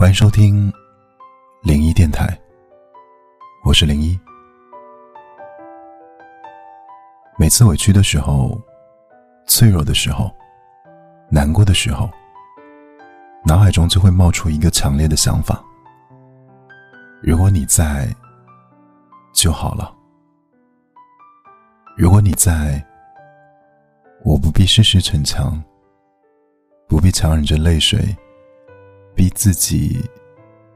欢迎收听零一电台，我是零一。每次委屈的时候、脆弱的时候、难过的时候，脑海中就会冒出一个强烈的想法：如果你在，就好了；如果你在，我不必事事逞强，不必强忍着泪水。自己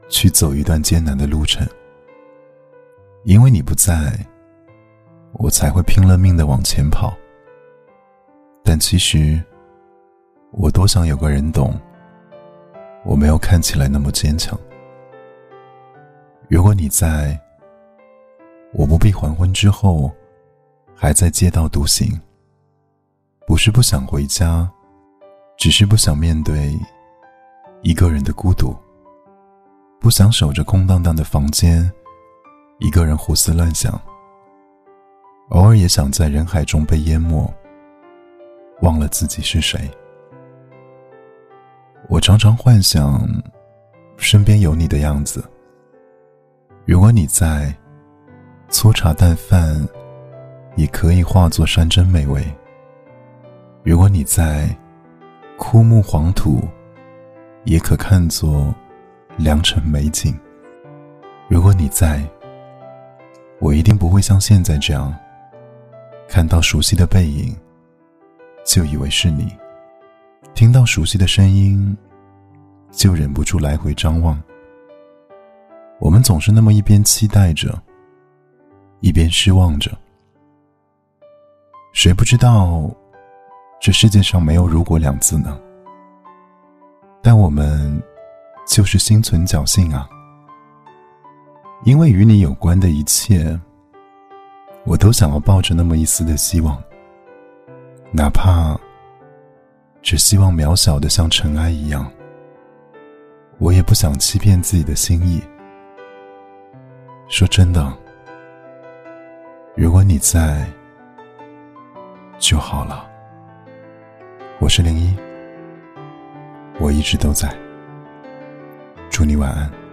去走一段艰难的路程，因为你不在，我才会拼了命的往前跑。但其实，我多想有个人懂，我没有看起来那么坚强。如果你在，我不必黄昏之后还在街道独行。不是不想回家，只是不想面对。一个人的孤独，不想守着空荡荡的房间，一个人胡思乱想。偶尔也想在人海中被淹没，忘了自己是谁。我常常幻想身边有你的样子。如果你在，粗茶淡饭也可以化作山珍美味。如果你在，枯木黄土。也可看作良辰美景。如果你在，我一定不会像现在这样，看到熟悉的背影，就以为是你；听到熟悉的声音，就忍不住来回张望。我们总是那么一边期待着，一边失望着。谁不知道，这世界上没有“如果”两字呢？但我们就是心存侥幸啊，因为与你有关的一切，我都想要抱着那么一丝的希望，哪怕只希望渺小的像尘埃一样，我也不想欺骗自己的心意。说真的，如果你在就好了。我是零一。一直都在，祝你晚安。